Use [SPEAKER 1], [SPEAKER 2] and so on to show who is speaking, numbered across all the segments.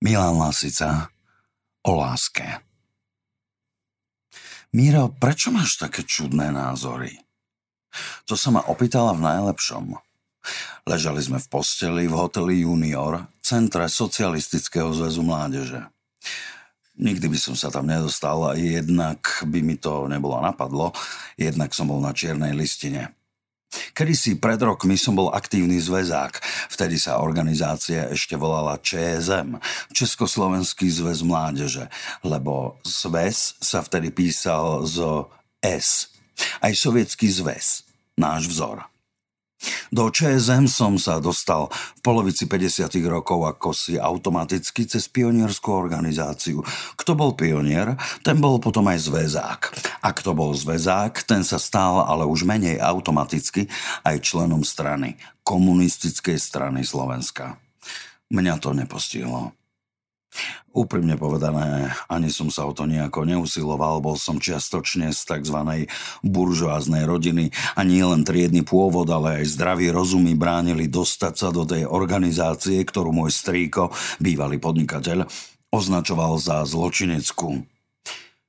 [SPEAKER 1] Milan Lasica o láske. Miro, prečo máš také čudné názory? To sa ma opýtala v najlepšom. Ležali sme v posteli v hoteli Junior, centre Socialistického zväzu mládeže. Nikdy by som sa tam nedostal jednak by mi to nebolo napadlo, jednak som bol na čiernej listine. Kedy si pred rokmi som bol aktívny zväzák. Vtedy sa organizácia ešte volala ČSM, Československý zväz mládeže, lebo zväz sa vtedy písal zo S. Aj sovietský zväz, náš vzor. Do ČSM som sa dostal v polovici 50. rokov ako si automaticky cez pionierskú organizáciu. Kto bol pionier, ten bol potom aj zväzák. A kto bol zväzák, ten sa stal ale už menej automaticky aj členom strany, komunistickej strany Slovenska. Mňa to nepostihlo. Úprimne povedané, ani som sa o to nejako neusiloval, bol som čiastočne z tzv. buržoáznej rodiny a nie len triedny pôvod, ale aj zdravý rozumy bránili dostať sa do tej organizácie, ktorú môj strýko, bývalý podnikateľ, označoval za zločineckú.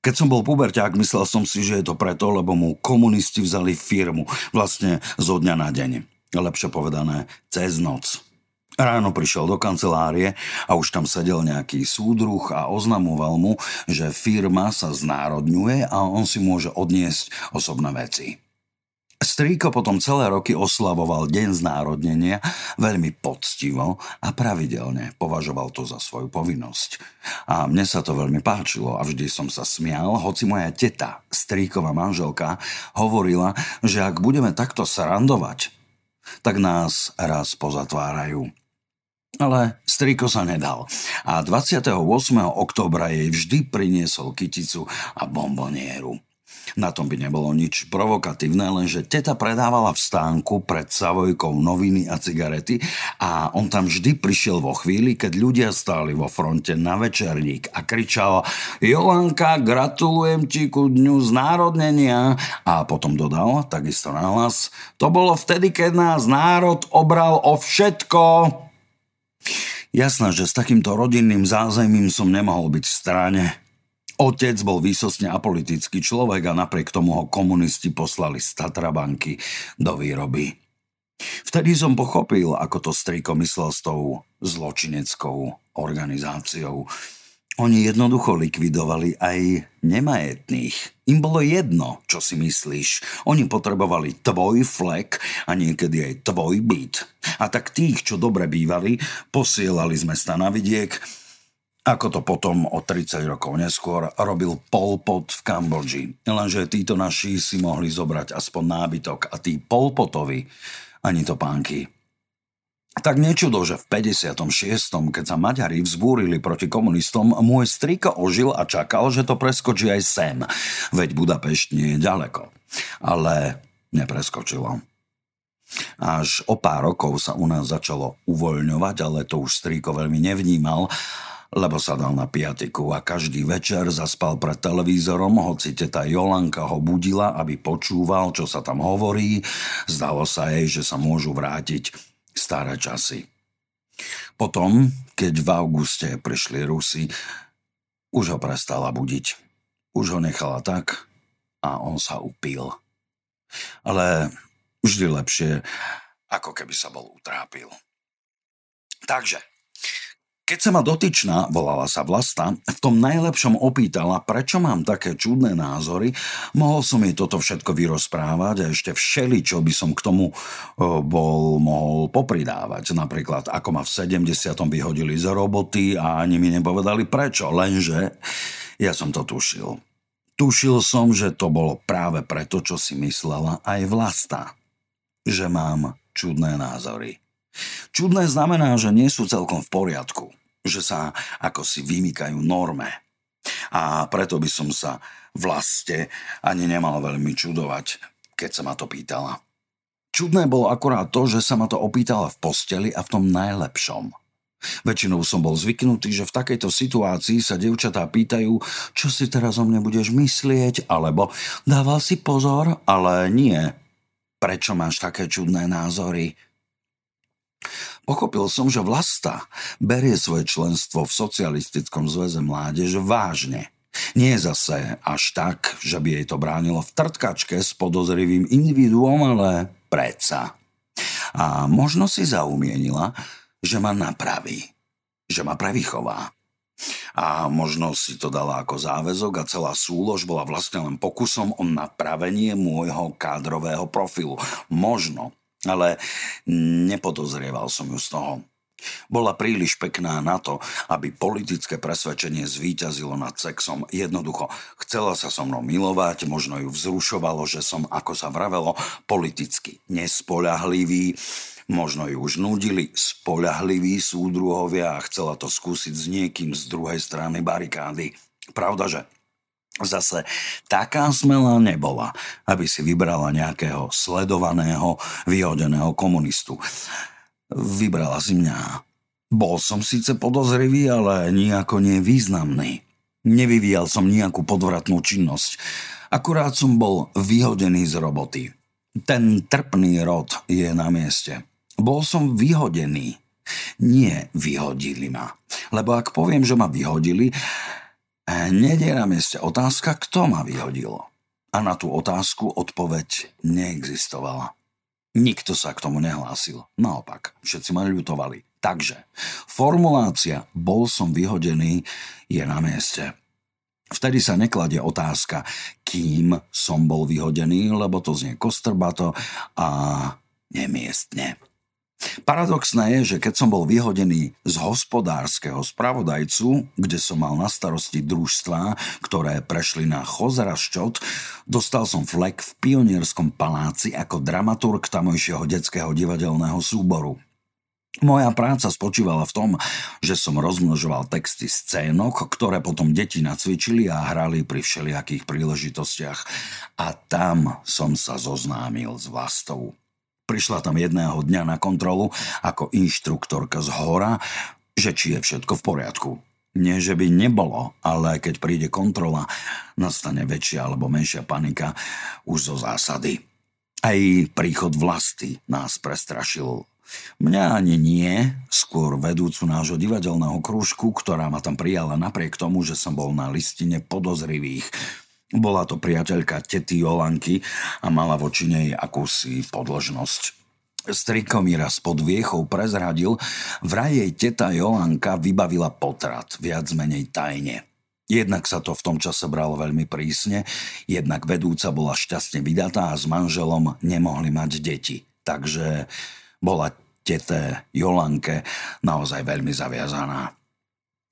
[SPEAKER 1] Keď som bol puberťák, myslel som si, že je to preto, lebo mu komunisti vzali firmu, vlastne zo dňa na deň. Lepšie povedané, cez noc. Ráno prišiel do kancelárie a už tam sedel nejaký súdruh a oznamoval mu, že firma sa znárodňuje a on si môže odniesť osobné veci. Strýko potom celé roky oslavoval deň znárodnenia veľmi poctivo a pravidelne považoval to za svoju povinnosť. A mne sa to veľmi páčilo a vždy som sa smial, hoci moja teta, strýková manželka, hovorila, že ak budeme takto srandovať, tak nás raz pozatvárajú. Ale striko sa nedal a 28. oktobra jej vždy priniesol kyticu a bombonieru. Na tom by nebolo nič provokatívne, lenže teta predávala v stánku pred Savojkou noviny a cigarety a on tam vždy prišiel vo chvíli, keď ľudia stáli vo fronte na večerník a kričal Jolanka, gratulujem ti ku dňu znárodnenia a potom dodal, takisto nahlas, to bolo vtedy, keď nás národ obral o všetko. Jasné, že s takýmto rodinným zázemím som nemohol byť v strane. Otec bol výsostne apolitický človek a napriek tomu ho komunisti poslali z Tatrabanky do výroby. Vtedy som pochopil, ako to striko myslel s tou zločineckou organizáciou. Oni jednoducho likvidovali aj nemajetných. Im bolo jedno, čo si myslíš. Oni potrebovali tvoj flek a niekedy aj tvoj byt. A tak tých, čo dobre bývali, posielali z mesta na vidiek, ako to potom o 30 rokov neskôr robil Pol Pot v Kambodži. Lenže títo naši si mohli zobrať aspoň nábytok a tí Pol Potovi ani to pánky tak nečudo, že v 56. keď sa Maďari vzbúrili proti komunistom, môj striko ožil a čakal, že to preskočí aj sem, veď Budapešť nie je ďaleko. Ale nepreskočilo. Až o pár rokov sa u nás začalo uvoľňovať, ale to už strýko veľmi nevnímal, lebo sa dal na piatiku a každý večer zaspal pred televízorom, hoci teta Jolanka ho budila, aby počúval, čo sa tam hovorí. Zdalo sa jej, že sa môžu vrátiť staré časy. Potom, keď v auguste prišli Rusi, už ho prestala budiť. Už ho nechala tak a on sa upil. Ale vždy lepšie, ako keby sa bol utrápil. Takže, keď sa ma dotyčná, volala sa Vlasta, v tom najlepšom opýtala, prečo mám také čudné názory, mohol som jej toto všetko vyrozprávať a ešte všeli, čo by som k tomu bol mohol popridávať. Napríklad, ako ma v 70. vyhodili z roboty a ani mi nepovedali prečo, lenže ja som to tušil. Tušil som, že to bolo práve preto, čo si myslela aj Vlasta. Že mám čudné názory. Čudné znamená, že nie sú celkom v poriadku, že sa ako si vymykajú norme. A preto by som sa vlaste ani nemal veľmi čudovať, keď sa ma to pýtala. Čudné bolo akorát to, že sa ma to opýtala v posteli a v tom najlepšom. Väčšinou som bol zvyknutý, že v takejto situácii sa devčatá pýtajú, čo si teraz o mne budeš myslieť, alebo dával si pozor, ale nie. Prečo máš také čudné názory? Pochopil som, že Vlasta berie svoje členstvo v Socialistickom zväze mládeže vážne. Nie zase až tak, že by jej to bránilo v trtkačke s podozrivým individuom, ale predsa. A možno si zaumienila, že ma napraví, že ma prevychová. A možno si to dala ako záväzok a celá súlož bola vlastne len pokusom o napravenie môjho kádrového profilu. Možno, ale nepodozrieval som ju z toho. Bola príliš pekná na to, aby politické presvedčenie zvíťazilo nad sexom. Jednoducho, chcela sa so mnou milovať, možno ju vzrušovalo, že som, ako sa vravelo, politicky nespoľahlivý, Možno ju už nudili spoľahliví súdruhovia a chcela to skúsiť s niekým z druhej strany barikády. Pravda, že Zase taká smelá nebola, aby si vybrala nejakého sledovaného, vyhodeného komunistu. Vybrala si mňa. Bol som síce podozrivý, ale nejako nevýznamný. Nevyvíjal som nejakú podvratnú činnosť. Akurát som bol vyhodený z roboty. Ten trpný rod je na mieste. Bol som vyhodený. Nie vyhodili ma. Lebo ak poviem, že ma vyhodili, hneď je na mieste otázka, kto ma vyhodil. A na tú otázku odpoveď neexistovala. Nikto sa k tomu nehlásil. Naopak, všetci ma ľutovali. Takže, formulácia bol som vyhodený je na mieste. Vtedy sa nekladie otázka, kým som bol vyhodený, lebo to znie kostrbato a nemiestne. Paradoxné je, že keď som bol vyhodený z hospodárskeho spravodajcu, kde som mal na starosti družstvá, ktoré prešli na Chozraščot, dostal som flek v pionierskom paláci ako dramaturg tamojšieho detského divadelného súboru. Moja práca spočívala v tom, že som rozmnožoval texty scénok, ktoré potom deti nacvičili a hrali pri všelijakých príležitostiach. A tam som sa zoznámil s vlastou. Prišla tam jedného dňa na kontrolu ako inštruktorka z hora, že či je všetko v poriadku. Nie, že by nebolo, ale keď príde kontrola, nastane väčšia alebo menšia panika už zo zásady. Aj príchod vlasti nás prestrašil. Mňa ani nie, skôr vedúcu nášho divadelného krúžku, ktorá ma tam prijala napriek tomu, že som bol na listine podozrivých bola to priateľka tety Jolanky a mala voči nej akúsi podložnosť. Striko mi raz pod viechou prezradil, vraj jej teta Jolanka vybavila potrat, viac menej tajne. Jednak sa to v tom čase bralo veľmi prísne, jednak vedúca bola šťastne vydatá a s manželom nemohli mať deti. Takže bola tete Jolanke naozaj veľmi zaviazaná.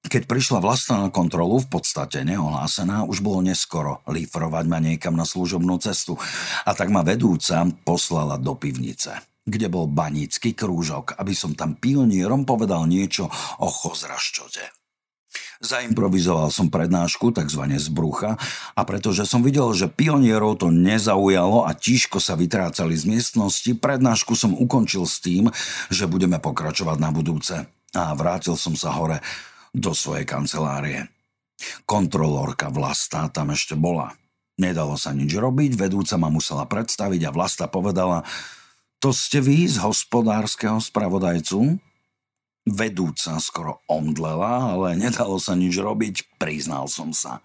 [SPEAKER 1] Keď prišla vlastná na kontrolu, v podstate neohlásená, už bolo neskoro lífrovať ma niekam na služobnú cestu. A tak ma vedúca poslala do pivnice kde bol banícky krúžok, aby som tam pionierom povedal niečo o chozraščote. Zaimprovizoval som prednášku, tzv. z brucha, a pretože som videl, že pionierov to nezaujalo a tížko sa vytrácali z miestnosti, prednášku som ukončil s tým, že budeme pokračovať na budúce. A vrátil som sa hore do svojej kancelárie. Kontrolórka Vlasta tam ešte bola. Nedalo sa nič robiť, vedúca ma musela predstaviť a Vlasta povedala, to ste vy z hospodárskeho spravodajcu? Vedúca skoro omdlela, ale nedalo sa nič robiť, priznal som sa.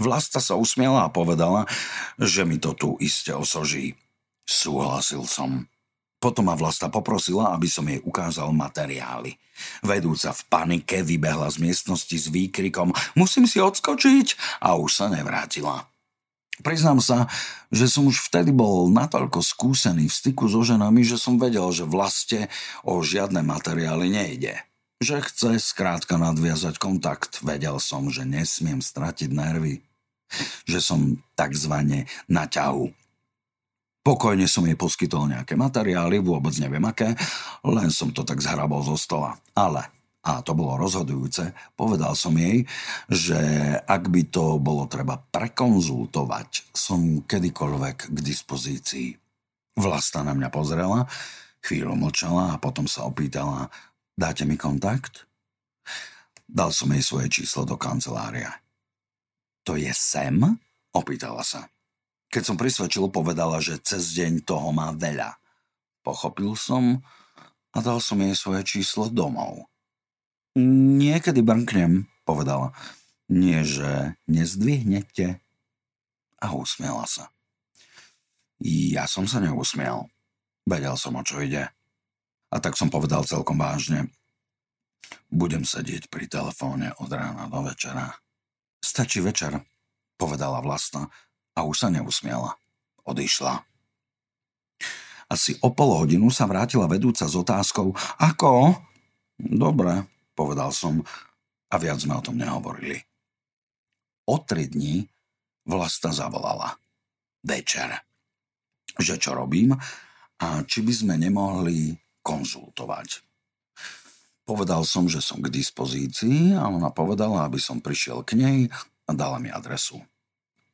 [SPEAKER 1] Vlasta sa usmiela a povedala, že mi to tu iste osoží. Súhlasil som. Potom ma Vlasta poprosila, aby som jej ukázal materiály. Vedúca v panike vybehla z miestnosti s výkrikom Musím si odskočiť a už sa nevrátila. Priznám sa, že som už vtedy bol natoľko skúsený v styku so ženami, že som vedel, že vlaste o žiadne materiály nejde. Že chce skrátka nadviazať kontakt. Vedel som, že nesmiem stratiť nervy. Že som takzvané na ťahu. Pokojne som jej poskytol nejaké materiály, vôbec neviem aké, len som to tak zhrabol zo stola. Ale, a to bolo rozhodujúce, povedal som jej, že ak by to bolo treba prekonzultovať, som kedykoľvek k dispozícii. Vlasta na mňa pozrela, chvíľu mlčala a potom sa opýtala, dáte mi kontakt? Dal som jej svoje číslo do kancelária. To je sem? Opýtala sa. Keď som prisvedčil, povedala, že cez deň toho má veľa. Pochopil som a dal som jej svoje číslo domov. Niekedy brnknem, povedala. Nie, že nezdvihnete. A usmiela sa. Ja som sa neusmiel. Vedel som, o čo ide. A tak som povedal celkom vážne. Budem sedieť pri telefóne od rána do večera. Stačí večer, povedala vlastna a už sa neusmiela. Odišla. Asi o pol hodinu sa vrátila vedúca s otázkou Ako? Dobre, povedal som a viac sme o tom nehovorili. O tri dní vlasta zavolala. Večer. Že čo robím a či by sme nemohli konzultovať. Povedal som, že som k dispozícii a ona povedala, aby som prišiel k nej a dala mi adresu.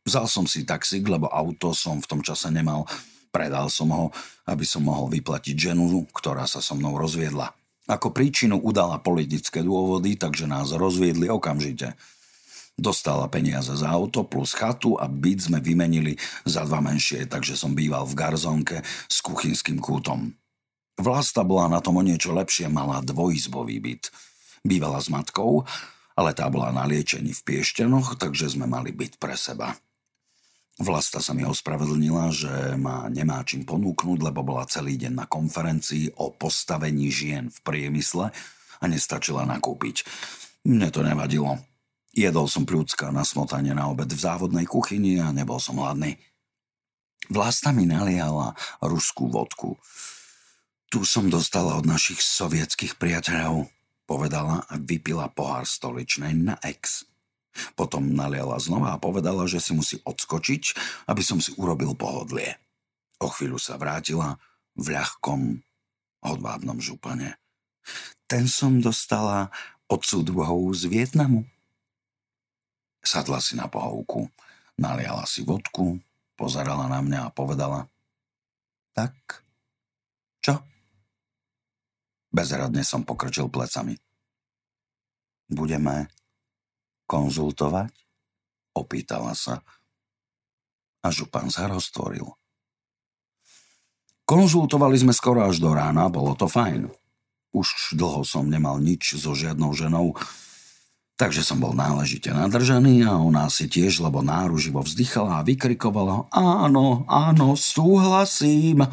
[SPEAKER 1] Vzal som si taxík, lebo auto som v tom čase nemal. Predal som ho, aby som mohol vyplatiť ženu, ktorá sa so mnou rozviedla. Ako príčinu udala politické dôvody, takže nás rozviedli okamžite. Dostala peniaze za auto plus chatu a byt sme vymenili za dva menšie, takže som býval v garzonke s kuchynským kútom. Vlasta bola na tom o niečo lepšie, mala dvojizbový byt. Bývala s matkou, ale tá bola na liečení v Piešťanoch, takže sme mali byt pre seba. Vlasta sa mi ospravedlnila, že ma nemá čím ponúknuť, lebo bola celý deň na konferencii o postavení žien v priemysle a nestačila nakúpiť. Mne to nevadilo. Jedol som prúcka na smotanie na obed v závodnej kuchyni a nebol som hladný. Vlasta mi naliala ruskú vodku. Tu som dostala od našich sovietských priateľov, povedala a vypila pohár stoličnej na ex. Potom naliala znova a povedala, že si musí odskočiť, aby som si urobil pohodlie. O chvíľu sa vrátila v ľahkom hodvábnom župane. Ten som dostala od súdruhov z Vietnamu. Sadla si na pohovku, naliala si vodku, pozerala na mňa a povedala Tak, čo? Bezradne som pokrčil plecami. Budeme konzultovať? Opýtala sa. A župan sa roztvoril. Konzultovali sme skoro až do rána, bolo to fajn. Už dlho som nemal nič so žiadnou ženou, takže som bol náležite nadržaný a ona si tiež, lebo náruživo vzdychala a vykrikovala Áno, áno, súhlasím.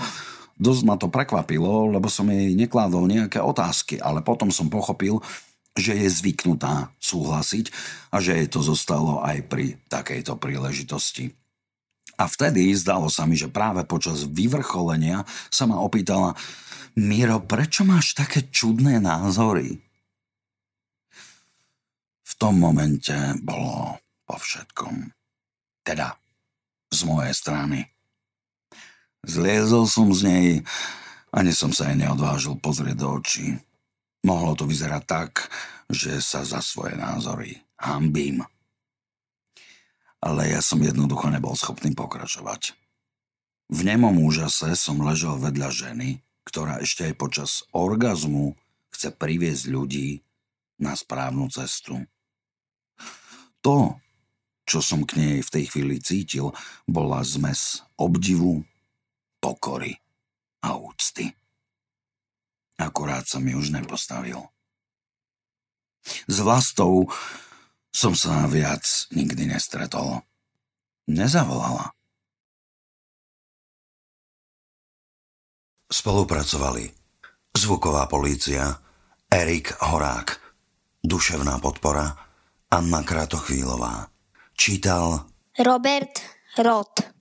[SPEAKER 1] Dosť ma to prekvapilo, lebo som jej nekládol nejaké otázky, ale potom som pochopil, že je zvyknutá súhlasiť a že jej to zostalo aj pri takejto príležitosti. A vtedy zdalo sa mi, že práve počas vyvrcholenia sa ma opýtala Miro, prečo máš také čudné názory? V tom momente bolo po všetkom. Teda z mojej strany. Zliezol som z nej, ani som sa jej neodvážil pozrieť do očí. Mohlo to vyzerať tak, že sa za svoje názory hambím. Ale ja som jednoducho nebol schopný pokračovať. V nemom úžase som ležel vedľa ženy, ktorá ešte aj počas orgazmu chce priviesť ľudí na správnu cestu. To, čo som k nej v tej chvíli cítil, bola zmes obdivu, pokory a úcty. Akurát sa mi už nepostavil. S vlastou som sa viac nikdy nestretol. Nezavolala. Spolupracovali zvuková polícia, Erik Horák, duševná podpora, Anna Kratochvílová. Čítal
[SPEAKER 2] Robert Roth.